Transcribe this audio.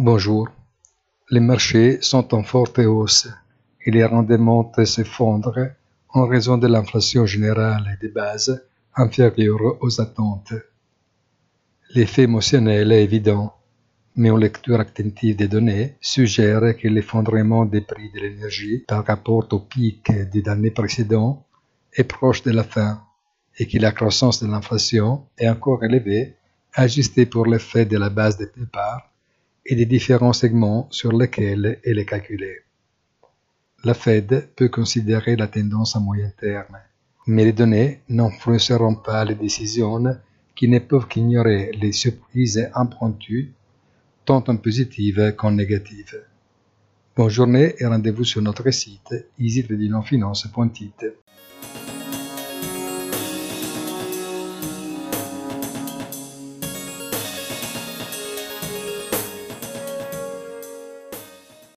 Bonjour. Les marchés sont en forte hausse et les rendements s'effondrent en raison de l'inflation générale des bases inférieures aux attentes. L'effet émotionnel est évident, mais une lecture attentive des données suggère que l'effondrement des prix de l'énergie par rapport au pic des années précédentes est proche de la fin et que la croissance de l'inflation est encore élevée, ajustée pour l'effet de la base de départ et des différents segments sur lesquels elle est calculée. La Fed peut considérer la tendance à moyen terme, mais les données n'influenceront pas les décisions qui ne peuvent qu'ignorer les surprises impromptues, tant en positive qu'en négative. Bonne journée et rendez-vous sur notre site easytradingfinance.it.